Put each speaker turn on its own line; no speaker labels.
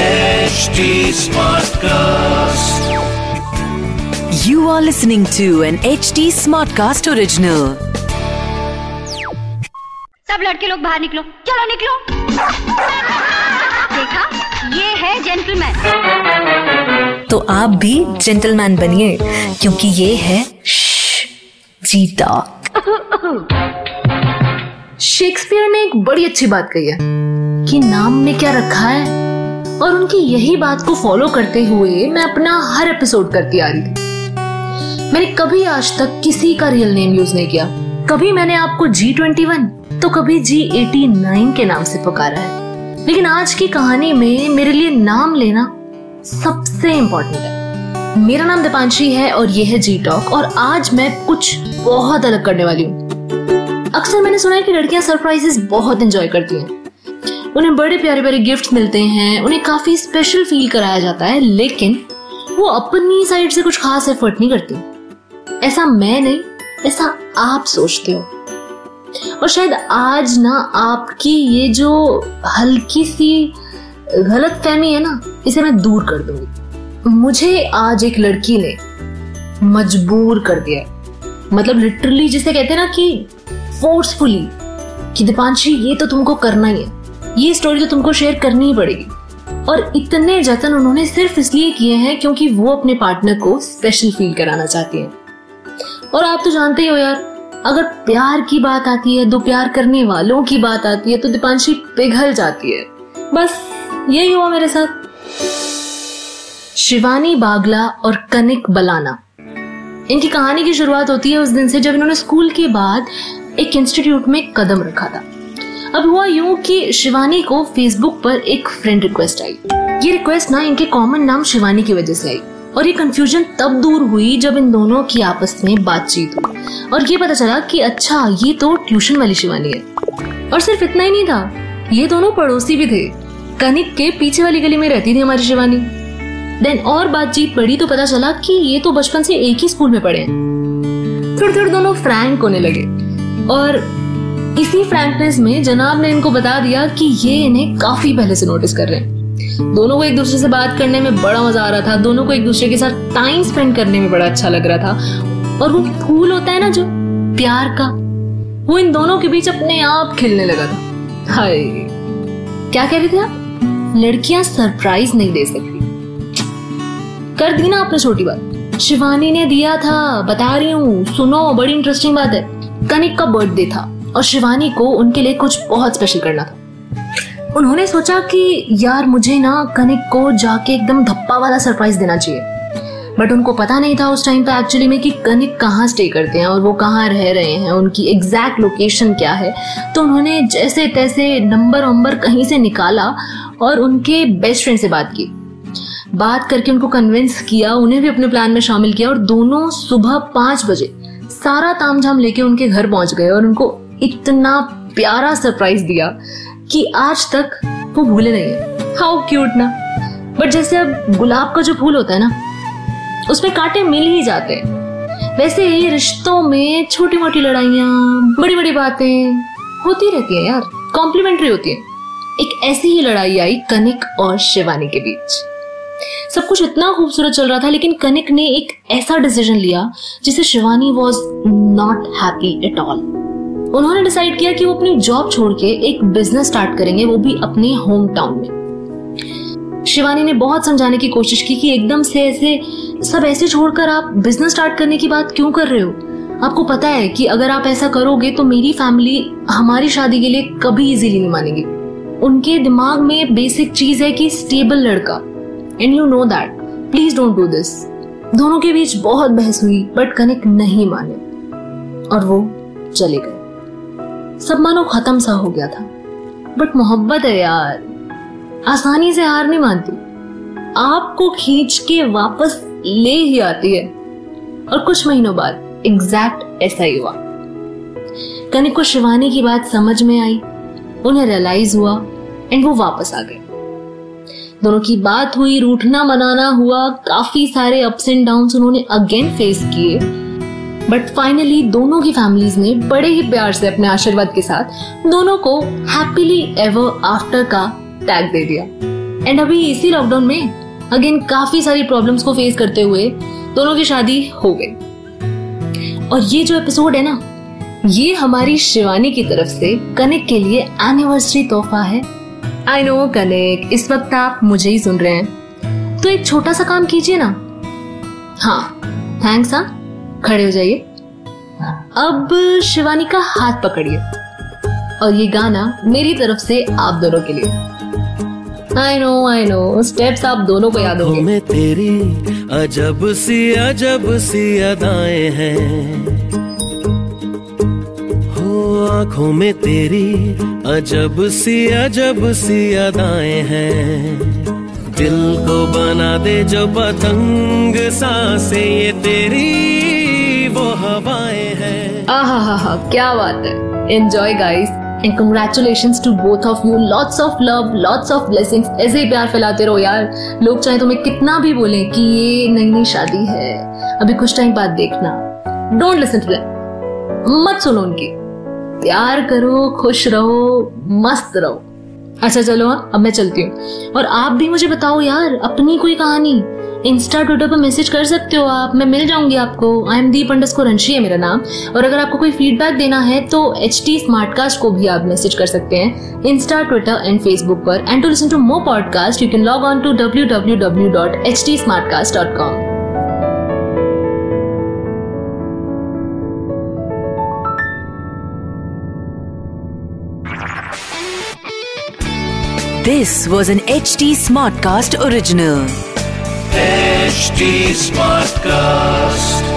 HD Smartcast.
You are listening to an HD Smartcast original.
सब लड़के लोग बाहर निकलो। चलो निकलो। देखा? ये है जेंटलमैन
तो आप भी जेंटलमैन बनिए क्योंकि ये है जीता।
शेक्सपियर ने एक बड़ी अच्छी बात कही है। कि नाम में क्या रखा है? और उनकी यही बात को फॉलो करते हुए मैं अपना हर एपिसोड करती आ रही थी। मैंने कभी आज तक किसी का रियल नेम यूज़ नहीं किया। कभी मैंने आपको जी ट्वेंटी वन तो कभी जी एटी नाइन के नाम से पुकारा है। लेकिन आज की कहानी में मेरे लिए नाम लेना सबसे इम्पोर्टेंट है। मेरा नाम दीपांशी है और ये है जी टॉक और आज मैं कुछ बहुत अलग करने वाली हूँ। अक्सर मैंने सुना है कि लड़कियाँ सरप्राइजेस बहुत एंजॉय करती हैं। उन्हें बड़े प्यारे प्यारे गिफ्ट मिलते हैं, उन्हें काफ़ी स्पेशल फील कराया जाता है, लेकिन वो अपनी साइड से कुछ खास एफर्ट नहीं करती। ऐसा मैं नहीं, ऐसा आप सोचते हो। और शायद आज ना आपकी ये जो हल्की सी गलत फहमी है ना, इसे मैं दूर कर दूँगी। मुझे आज एक लड़की ने मजबूर कर दिया मतलब लिटरली जिसे कहते हैं ना कि फोर्सफुली कि दीपांशी, ये तो तुमको करना ही है। ये स्टोरी तो तुमको शेयर करनी ही पड़ेगी। और इतने जतन उन्होंने सिर्फ़ इसलिए किए हैं क्योंकि वो अपने पार्टनर को स्पेशल फील कराना चाहती हैं। और आप तो जानते ही हो यार, अगर प्यार की बात आती है दो प्यार करने वालों की बात आती है तो दीपांशी पिघल जाती है। बस, यही हुआ मेरे साथ। शिवानी बागला और कनिक बलाना। इनकी कहानी की शुरुआत होती है उस दिन से जब इन्होंने स्कूल के बाद एक इंस्टीट्यूट में कदम रखा था। अब हुआ यूँ कि शिवानी को फेसबुक पर एक फ्रेंड रिक्वेस्ट आई। ये रिक्वेस्ट ना इनके कॉमन नाम शिवानी की वजह से आई। और ये कंफ्यूजन तब दूर हुई जब इन दोनों की आपस में बातचीत हुई। और ये पता चला कि अच्छा ये तो ट्यूशन वाली शिवानी है। और सिर्फ़ इतना ही नहीं था, ये दोनों पड़ोसी भी थे। कनिक के पीछे वाली गली में रहती थी हमारी शिवानी। देन और बातचीत बढ़ी तो पता चला कि ये तो बचपन से एक ही स्कूल में पढ़े हैं। थोड़े थोड़े दोनों फ्रैंक होने लगे। और इसी फ्रैंकनेस में जनाब ने इनको बता दिया कि ये इन्हें काफ़ी पहले से नोटिस कर रहे हैं। दोनों को एक दूसरे से बात करने में बड़ा मज़ा आ रहा था, दोनों को एक दूसरे के साथ टाइम स्पेंड करने में बड़ा अच्छा लग रहा था। और वो फूल होता है ना जो, प्यार का, वो इन दोनों के बीच अपने आप खिलने लगा था। हाय, क्या कह रहे थे आप? लड़कियाँ सरप्राइज़ नहीं दे सकती। कर दी ना आपने छोटी बात। शिवानी ने दिया था, बता रही हूँ, सुनो, बड़ी इंटरेस्टिंग बात है। कनिक का बर्थडे था। और शिवानी को उनके लिए कुछ बहुत स्पेशल करना था। उन्होंने सोचा कि यार मुझे ना कनिक को जाके एकदम धप्पा वाला सरप्राइज़ देना चाहिए। बट उनको पता नहीं था उस टाइम पे एक्चुअली में कि कनिक कहाँ स्टे करते हैं और वो कहाँ रह रहे हैं, उनकी एग्जैक्ट लोकेशन क्या है। तो उन्होंने जैसे तैसे नंबर वंबर कहीं से निकाला और उनके बेस्ट फ्रेंड से बात की। बात करके उनको कन्विंस किया, उन्हें भी अपने प्लान में शामिल किया और दोनों सुबह पाँच बजे सारा तामझाम लेके उनके घर पहुँच गए और उनको इतना प्यारा सरप्राइज़ दिया कि आज तक वो भूले नहीं हाउ क्यूट ना। बट जैसे अब गुलाब का जो फूल होता है ना, उसमें कांटे मिल ही जाते हैं। वैसे ही रिश्तों में छोटी मोटी लड़ाइया बड़ी बड़ी बातें होती रहती है यार। कॉम्प्लीमेंट्री होती है। एक ऐसी ही लड़ाई आई कनिक और शिवानी के बीच। सब कुछ इतना खूबसूरत चल रहा था, लेकिन कनिक ने एक ऐसा डिसीज़न लिया जिसे Shivani was not happy at all उन्होंने डिसाइड किया कि वो अपनी जॉब छोड़ के एक बिज़नेस स्टार्ट करेंगे, वो भी अपने होम टाउन में। शिवानी ने बहुत समझाने की कोशिश की कि एकदम से ऐसे, सब ऐसे छोड़कर आप बिज़नेस स्टार्ट करने की बात क्यों कर रहे हो? आपको पता है कि अगर आप ऐसा करोगे तो मेरी फैमिली हमारी शादी के लिए कभी इजीली नहीं मानेगी। उनके दिमाग में बेसिक चीज़ है कि स्टेबल लड़का। And you know that please don't do this दोनों के बीच बहुत बहस हुई बट कनेक्ट नहीं माने। और वो चले गए। सब मानो खत्म सा हो गया था। बट मोहब्बत है यार। आसानी से हार नहीं मानती। आपको खींच के वापस ले ही आती है। और कुछ महीनों बाद एग्जैक्ट ऐसा ही हुआ। कनिक को शिवानी की बात समझ में आई। उन्हें रियलाइज़ हुआ एंड वो वापस आ गए। दोनों की बात हुई, रूठना मनाना हुआ। काफ़ी सारे अप्स एंड डाउन उन्होंने अगेन फेस किए। बट फाइनली दोनों की फैमिलीज़ ने बड़े ही प्यार से अपने आशीर्वाद के साथ दोनों को हैप्पीली एवर आफ्टर का टैग दे दिया। एंड अभी इसी लॉकडाउन में अगेन काफ़ी सारी प्रॉब्लम्स को फेस करते हुए दोनों की शादी हो गई। और ये जो एपिसोड है ना, ये हमारी शिवानी की तरफ़ से कनिक के लिए एनिवर्सरी तोहफा है। आई नो कनिक, इस वक्त आप मुझे ही सुन रहे हैं। तो एक छोटा सा काम कीजिए ना। हाँ थैंक्स हाँ। खड़े हो जाइए। अब शिवानी का हाथ पकड़िए। और ये गाना मेरी तरफ़ से आप दोनों के लिए। I know I know steps आप दोनों को याद होंगे।
में तेरी अजब सी अजब सी अदाएँ हैं। हो आँखों में तेरी अजब सी अजब सी अदाएँ हैं। दिल को बना दे जो पतंग साँसें ये तेरी वो हवाएँ हैं।
आहा क्या बात है। Enjoy guys and congratulation to both of you lots of love lots of blessings ऐसे ही प्यार फैलाते रहो यार। लोग चाहे तुम्हें कितना भी बोले कि ये नई नई शादी है। अभी कुछ टाइम बाद देखना। डोंट लिसन टू मत सुनो उनकी। प्यार करो, खुश रहो, मस्त रहो। अच्छा चलो, अब मैं चलती हूँ। और आप भी मुझे बताओ यार, अपनी कोई कहानी। इंस्टा ट्विटर पर मैसेज कर सकते हो आप। मैं मिल जाऊँगी आपको। आई एम दीप अंडर रंशी है मेरा नाम। और अगर आपको कोई फीडबैक देना है तो एच टी स्मार्टकास्ट को भी आप मैसेज कर सकते हैं। इंस्टा ट्विटर एंड फेसबुक पर। And to listen to more podcast you can log on to W W W dot H T Smartcast dot com
This was an HT Smartcast original.
HT Smartcast.